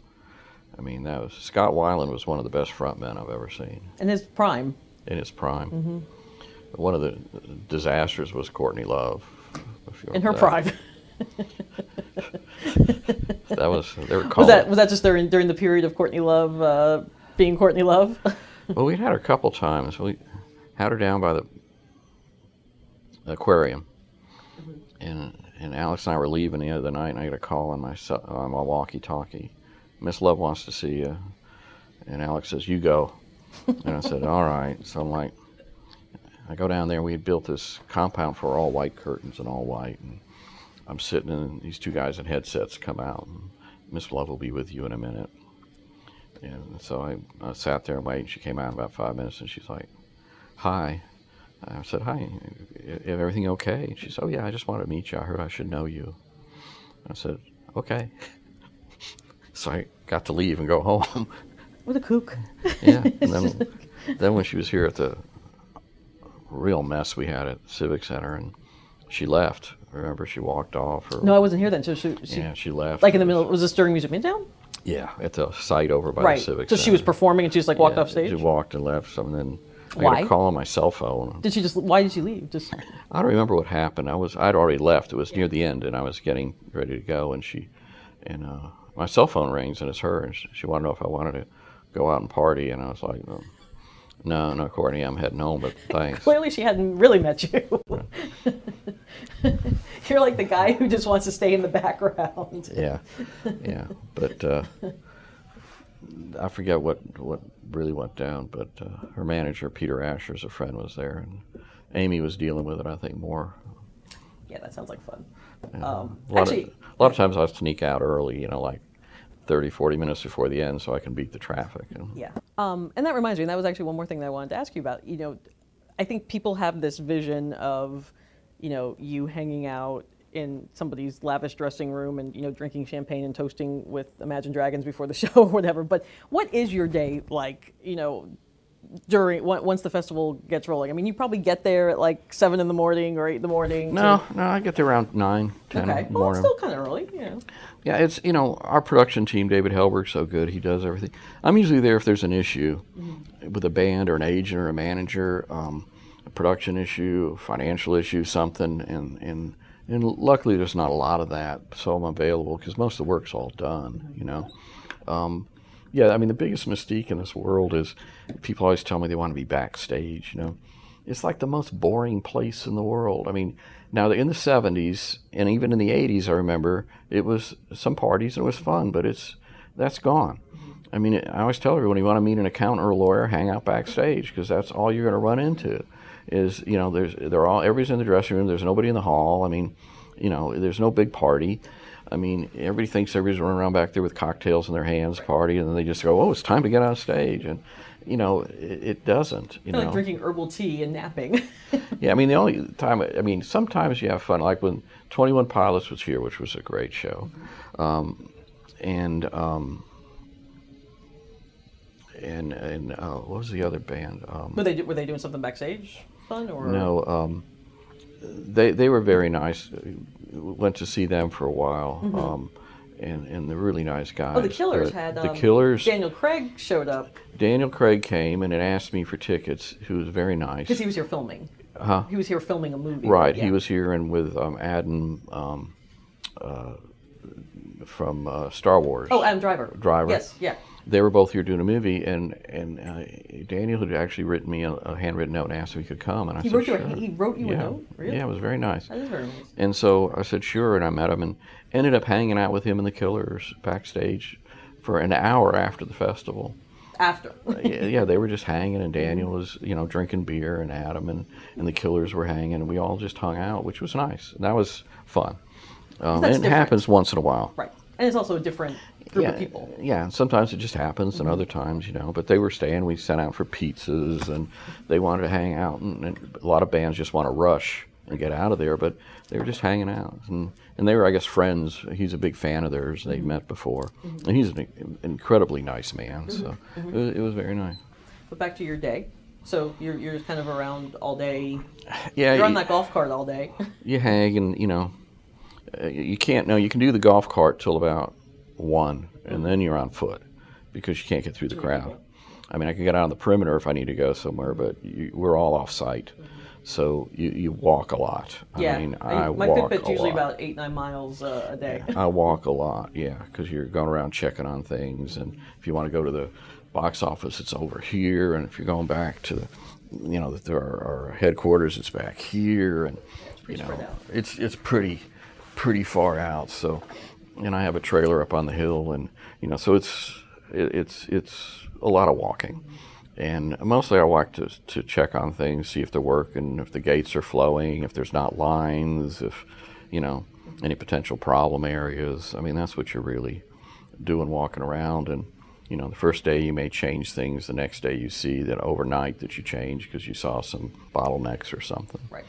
I mean, that was Scott Weiland was one of the best frontmen I've ever seen In his prime. in his prime. Mm-hmm. One of the disasters was Courtney Love. In her that. prime. That was they were Was calling. that was that just during during the period of Courtney Love uh, being Courtney Love? Well, we had her a couple times. We had her down by the aquarium, and and Alex and I were leaving the other night, and I got a call on my on my walkie-talkie. Miss Love wants to see you, and Alex says, "You go," and I said, "All right." So I'm like, I go down there. We had built this compound for all white curtains and all white, and I'm sitting, and these two guys in headsets come out. And Miss Love will be with you in a minute. And so I, I sat there and waited. She came out in about five minutes, and she's like, "Hi." I said, "Hi, is everything okay?" And she said, "Oh yeah, I just wanted to meet you. I heard I should know you." I said, "Okay." So I got to leave and go home. With a kook. yeah. And then, then when she was here at the real mess we had at Civic Center, and she left. Remember, she walked off. Or No, I wasn't here then. So she, she yeah, she left. like in the middle. Was this during Music Midtown? Yeah, at the site over by right. the Civic so she was performing and she just like walked Yeah, off stage. She walked and left. So then I Why? got a call on my cell phone. Did she just? Why did she leave? Just I don't remember what happened. I was I'd already left. It was near the end, and I was getting ready to go, and she and uh, my cell phone rings, and it's her, and she, she wanted to know if I wanted to go out and party, and I was like, no, no, no, Courtney, I'm heading home, but thanks. clearly she hadn't really met you. You're like the guy who just wants to stay in the background. yeah, yeah, but uh, I forget what what really went down, but uh, her manager Peter Asher's a friend was there, and Amy was dealing with it. I think more. Yeah, that sounds like fun. Um, A actually, of, a lot of times I sneak out early, you know, like 30, 40 minutes before the end so I can beat the traffic. Yeah. Um, and that reminds me, and that was actually one more thing that I wanted to ask you about. You know, I think people have this vision of, you know, you hanging out in somebody's lavish dressing room and, you know, drinking champagne and toasting with Imagine Dragons before the show or whatever. But what is your day like, you know, during once the festival gets rolling? I mean, you probably get there at like seven in the morning or eight in the morning. to- No, no, I get there around nine, ten. Okay. Well, it's still kind of early, you know. Yeah, it's, you know, our production team, David Helberg's so good. He does everything. I'm usually there if there's an issue with a band or an agent or a manager, um, a production issue, financial issue, something. And, and, and luckily there's not a lot of that. So I'm available because most of the work's all done, you know. Um, yeah, I mean, the biggest mystique in this world is people always tell me they want to be backstage, you know. It's like the most boring place in the world. I mean, now in the 70s and even in the 80s, I remember it was some parties and it was fun, but it's that's gone. I mean, I always tell everyone you want to meet an accountant or a lawyer, hang out backstage because that's all you're going to run into. Is you know, there's they're all everybody's in the dressing room. There's nobody in the hall. I mean, you know, there's no big party. I mean, everybody thinks everybody's running around back there with cocktails in their hands, party, and then they just go, "Oh, it's time to get on stage," and you know, it, it doesn't. You know, like drinking herbal tea and napping. yeah, I mean, the only time, I mean, sometimes you have fun, like when 21 Pilots was here, which was a great show. Um, and, um, and, and uh, what was the other band? Um, were they were they doing something backstage? Fun or no, um, they, they were very nice. Went to see them for a while. Um, and, and they're really nice guys. Mm-hmm. Oh, the Killers but had the um, Killers. Daniel Craig showed up Daniel Craig came and had asked me for tickets. Who was very nice. because he was here filming. Huh? He was here filming a movie. Right, Yeah. he was here and with um, Adam um, uh, from uh, Star Wars. Oh, Adam Driver. Driver. Yes, yeah. They were both here doing a movie, and and uh, Daniel had actually written me a, a handwritten note and asked if he could come, and I He said wrote you a- sure. he wrote you a note? Really? Yeah, it was very nice. That is very nice. And so I said sure, and I met him and ended up hanging out with him and the Killers backstage for an hour after the festival. After. yeah, yeah, they were just hanging, and Daniel was, you know, drinking beer, and Adam and, and the Killers were hanging, and we all just hung out, which was nice. And that was fun. Um, and it different. happens once in a while. Right. And it's also a different group yeah, of people. Yeah, and sometimes it just happens, Mm-hmm. and other times, you know. But they were staying. We sent out for pizzas, and they wanted to hang out. And, and a lot of bands just want to rush and get out of there, but they were just hanging out. And, and they were, I guess, friends. He's a big fan of theirs. They'd Mm-hmm. met before. And he's an incredibly nice man, so Mm-hmm. it, was, it was very nice. But back to your day. So you're, you're kind of around all day. Yeah, You're on that golf cart all day. you hang and you know uh, you can't no you can do the golf cart till about one and then you're on foot because you can't get through the crowd i mean i can get out on the perimeter if i need to go somewhere but you, we're all off site so you, you walk a lot yeah. i mean I- my walk Fitbit's usually lot. about eight, nine miles uh, a day. I walk a lot, yeah, because you're going around checking on things, and if you want to go to the box office, it's over here, and if you're going back to, the, you know, the, our, our headquarters, it's back here, and you know, it's it's pretty pretty far out. So, and I have a trailer up on the hill, and you know, so it's it, it's it's a lot of walking. And mostly I walk to, to check on things, see if they're working, if the gates are flowing, if there's not lines, if, you know, any potential problem areas. I mean, that's what you're really doing walking around. And, you know, the first day you may change things, the next day you see that overnight that you change because you saw some bottlenecks or something. Right.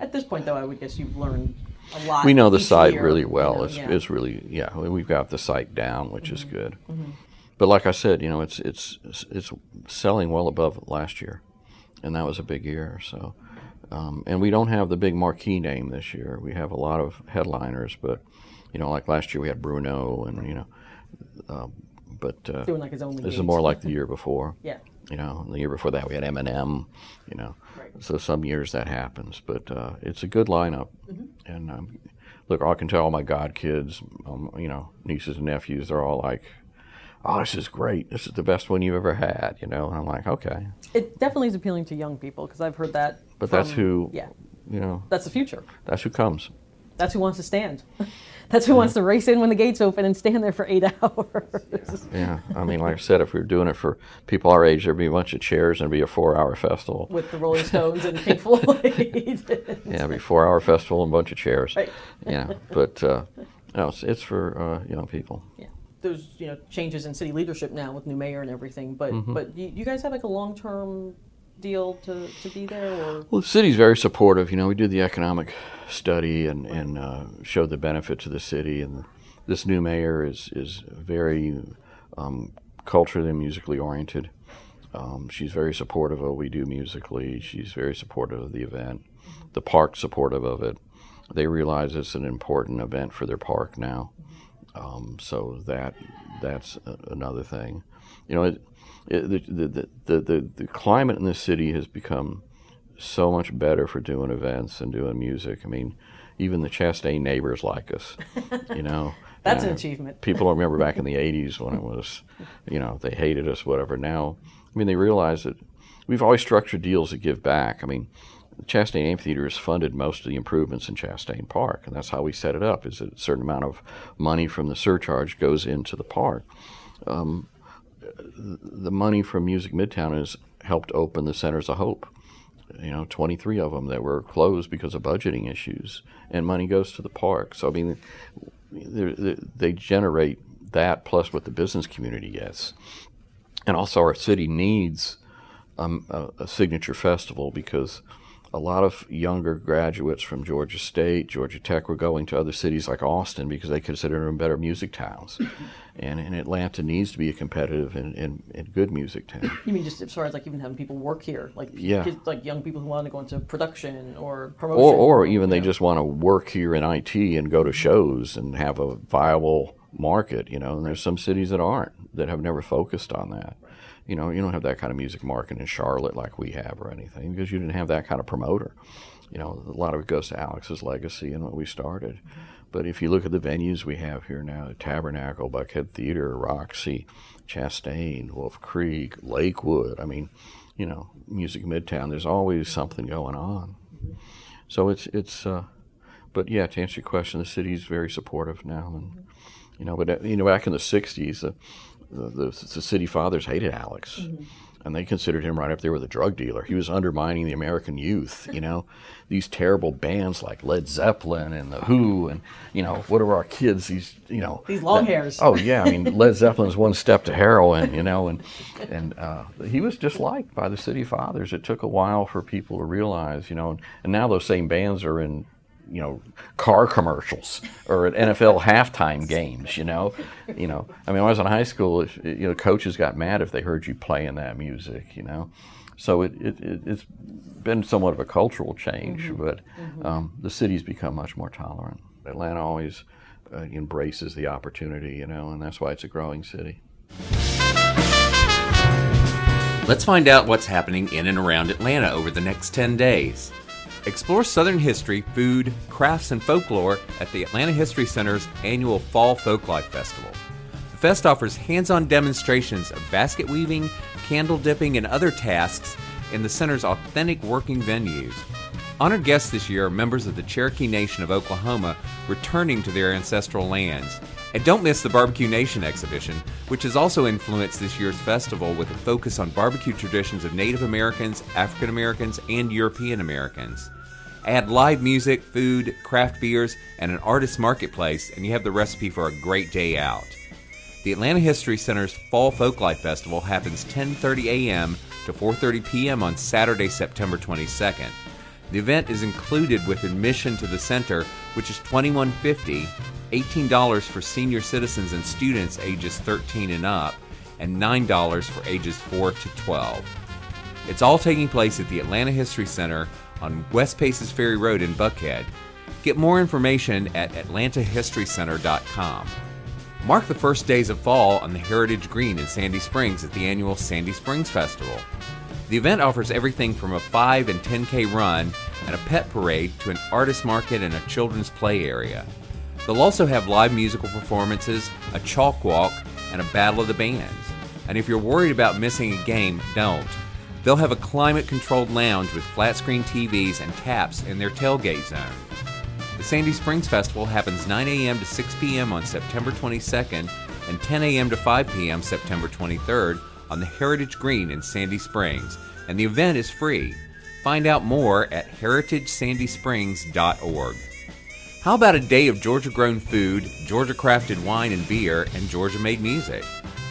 At this point, though, I would guess you've learned a lot. We know the site year, really you well. know, it's, yeah. it's really yeah. We've got the site down, which is Mm-hmm. good. But like I said, you know, it's it's it's selling well above last year, and that was a big year. So, um, and we don't have the big marquee name this year. We have a lot of headliners, but you know, like last year we had Bruno, and you know, Um, but uh, like this is more like the year before. Yeah. You know, the year before that we had Eminem. You know, Right. so some years that happens, but uh, it's a good lineup. Mm-hmm. And um, look, I can tell all my god kids, um, you know, nieces and nephews, they're all like, "Oh, this is great. This is the best one you've ever had." You know, and I'm like, "Okay," It definitely is appealing to young people because I've heard that. but that's who. Yeah, You know, that's the future. that's who comes. That's who wants to stand. That's who wants to race in when the gates open and stand there for eight hours. Yeah, I mean, like I said, if we were doing it for people our age, there'd be a bunch of chairs and it'd be a four-hour festival. With the Rolling Stones and Pink Floyd. Yeah, it'd be a four-hour festival and a bunch of chairs. Right. Yeah, but uh, no, it's, it's for uh, young people. yeah. There's you know changes in city leadership now with new mayor and everything, but Mm-hmm. but you, you guys have like a long term deal to, to be there or Well, the city's very supportive. You know, we did the economic study and, and uh, showed the benefit to the city. And this new mayor is, is very um, culturally and musically oriented. Um, she's very supportive of what we do musically. She's very supportive of the event. The park's supportive of it. They realize it's an important event for their park now. Um, so that that's a, another thing. You know, it, the, the, the, the, the climate in the city has become so much better for doing events and doing music. I mean, even the Chastain neighbors like us. You know, That's And an achievement. People remember back in the '80s when it was, you know, they hated us, whatever. Now, I mean, they realize that we've always structured deals that give back. I mean, the Chastain Amphitheater has funded most of the improvements in Chastain Park, and that's how we set it up. Is that a certain amount of money from the surcharge goes into the park. Um, the money from Music Midtown has helped open the Centers of Hope. You know, 23 of them that were closed because of budgeting issues, and money goes to the park. So I mean, they, generate that plus what the business community gets, and also our city needs um, a, a signature festival because a lot of younger graduates from Georgia State, Georgia Tech were going to other cities like Austin because they consider them better music towns. and, and Atlanta needs to be a competitive and, and, and good music town. you mean just as far as like even having people work here, like Yeah. kids, like young people who want to go into production or promotion, Or, or even they know. just want to work here in IT and go to shows and have a viable market, you know. And there's some cities that aren't, that have never focused on that. You know, you don't have that kind of music market in Charlotte like we have or anything because you didn't have that kind of promoter. You know, a lot of it goes to Alex's legacy and what we started. But if you look at the venues we have here now, Tabernacle, Buckhead Theater, Roxy, Chastain, Wolf Creek, Lakewood, I mean, you know, Music Midtown, there's always something going on. So it's it's, uh, but yeah, to answer your question, the city's very supportive now, and you know, but uh, you know, back in the '60s, the the, the, the city fathers hated Alex, and they considered him right up there with a drug dealer. He was undermining the American youth. You know, these terrible bands like Led Zeppelin and the Who, and you know, what are our kids? These you know, These long that- hairs. Oh yeah, I mean, Led Zeppelin's one step to heroin. You know, and and uh, he was disliked by the city fathers. It took a while for people to realize. You know, and, and now those same bands are in you know, car commercials or at NFL halftime games. You know, you know. I mean, when I was in high school, if, you know, coaches got mad if they heard you playing that music. You know, so it, it, it it's been somewhat of a cultural change, but um, the city's become much more tolerant. Atlanta always uh, embraces the opportunity, you know, and that's why it's a growing city. Let's find out what's happening in and around Atlanta over the next 10 days. Explore Southern history, food, crafts, and folklore at the Atlanta History Center's annual Fall Folklife Festival. The fest offers hands on demonstrations of basket weaving, candle dipping, and other tasks in the center's authentic working venues. Honored guests this year are members of the Cherokee Nation of Oklahoma returning to their ancestral lands. And don't miss the Barbecue Nation exhibition, which has also influenced this year's festival with a focus on barbecue traditions of Native Americans, African Americans, and European Americans. Add live music, food, craft beers, and an artist marketplace, and you have the recipe for a great day out. The Atlanta History Center's Fall Folklife Festival happens 10:30 a.m. to 4:30 p.m. on Saturday, September 22nd. The event is included with admission to the center, which is $21.50, $18 for senior citizens and students ages 13 and up, and $9 for ages 4 to 12. It's all taking place at the Atlanta History Center on West Paces Ferry Road in Buckhead. Get more information at atlantahistorycenter.com. Mark the first days of fall on the Heritage Green in Sandy Springs at the annual Sandy Springs Festival. The event offers everything from a 5 and 10K run and a pet parade to an artist market and a children's play area. They'll also have live musical performances, a chalk walk, and a battle of the bands. And if you're worried about missing a game, don't. They'll have a climate controlled lounge with flat screen TVs and taps in their tailgate zone. The Sandy Springs Festival happens 9 a.m. to 6 p.m. on September 22nd and 10 a.m. to 5 p.m. September 23rd on the Heritage Green in Sandy Springs, and the event is free. Find out more at heritagesandysprings.org. How about a day of Georgia grown food, Georgia crafted wine and beer, and Georgia made music?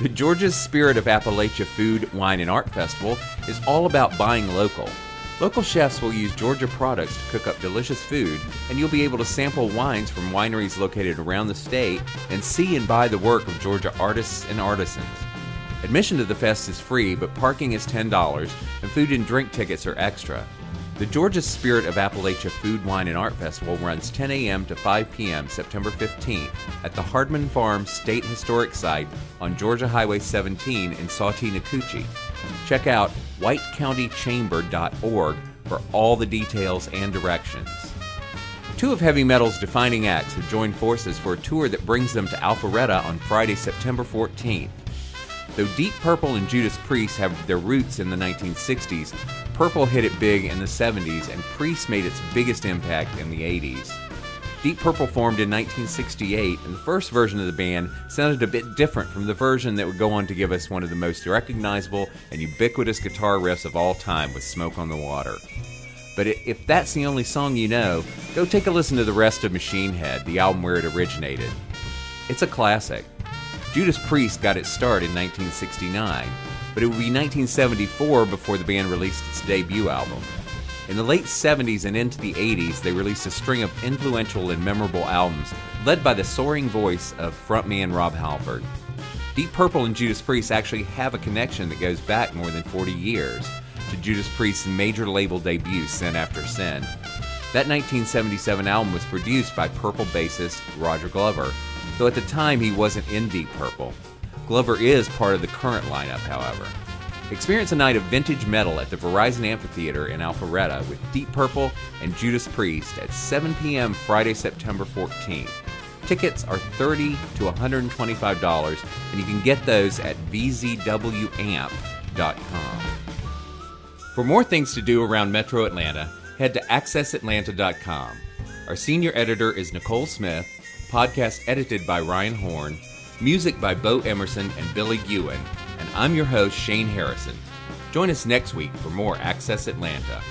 The Georgia's Spirit of Appalachia Food, Wine, and Art Festival is all about buying local. Local chefs will use Georgia products to cook up delicious food, and you'll be able to sample wines from wineries located around the state and see and buy the work of Georgia artists and artisans. Admission to the fest is free, but parking is $10, and food and drink tickets are extra. The Georgia Spirit of Appalachia Food, Wine, and Art Festival runs 10 a.m. to 5 p.m. September 15th at the Hardman Farm State Historic Site on Georgia Highway 17 in Sautee, Nacoochee. Check out whitecountychamber.org for all the details and directions. Two of heavy metal's defining acts have joined forces for a tour that brings them to Alpharetta on Friday, September 14th. Though Deep Purple and Judas Priest have their roots in the 1960s, Purple hit it big in the 70s and Priest made its biggest impact in the 80s. Deep Purple formed in 1968, and the first version of the band sounded a bit different from the version that would go on to give us one of the most recognizable and ubiquitous guitar riffs of all time with Smoke on the Water. But if that's the only song you know, go take a listen to the rest of Machine Head, the album where it originated. It's a classic. Judas Priest got its start in 1969, but it would be 1974 before the band released its debut album. In the late 70s and into the 80s, they released a string of influential and memorable albums, led by the soaring voice of frontman Rob Halford. Deep Purple and Judas Priest actually have a connection that goes back more than 40 years to Judas Priest's major label debut, Sin After Sin. That 1977 album was produced by Purple bassist Roger Glover, though at the time he wasn't in Deep Purple. Glover is part of the current lineup, however. Experience a night of vintage metal at the Verizon Amphitheater in Alpharetta with Deep Purple and Judas Priest at 7 p.m. Friday, September 14th. Tickets are 30 to $125, and you can get those at vzwamp.com. For more things to do around Metro Atlanta, head to accessatlanta.com. Our senior editor is Nicole Smith, podcast edited by Ryan Horn, music by Bo Emerson and Billy Ewan, and I'm your host, Shane Harrison. Join us next week for more Access Atlanta.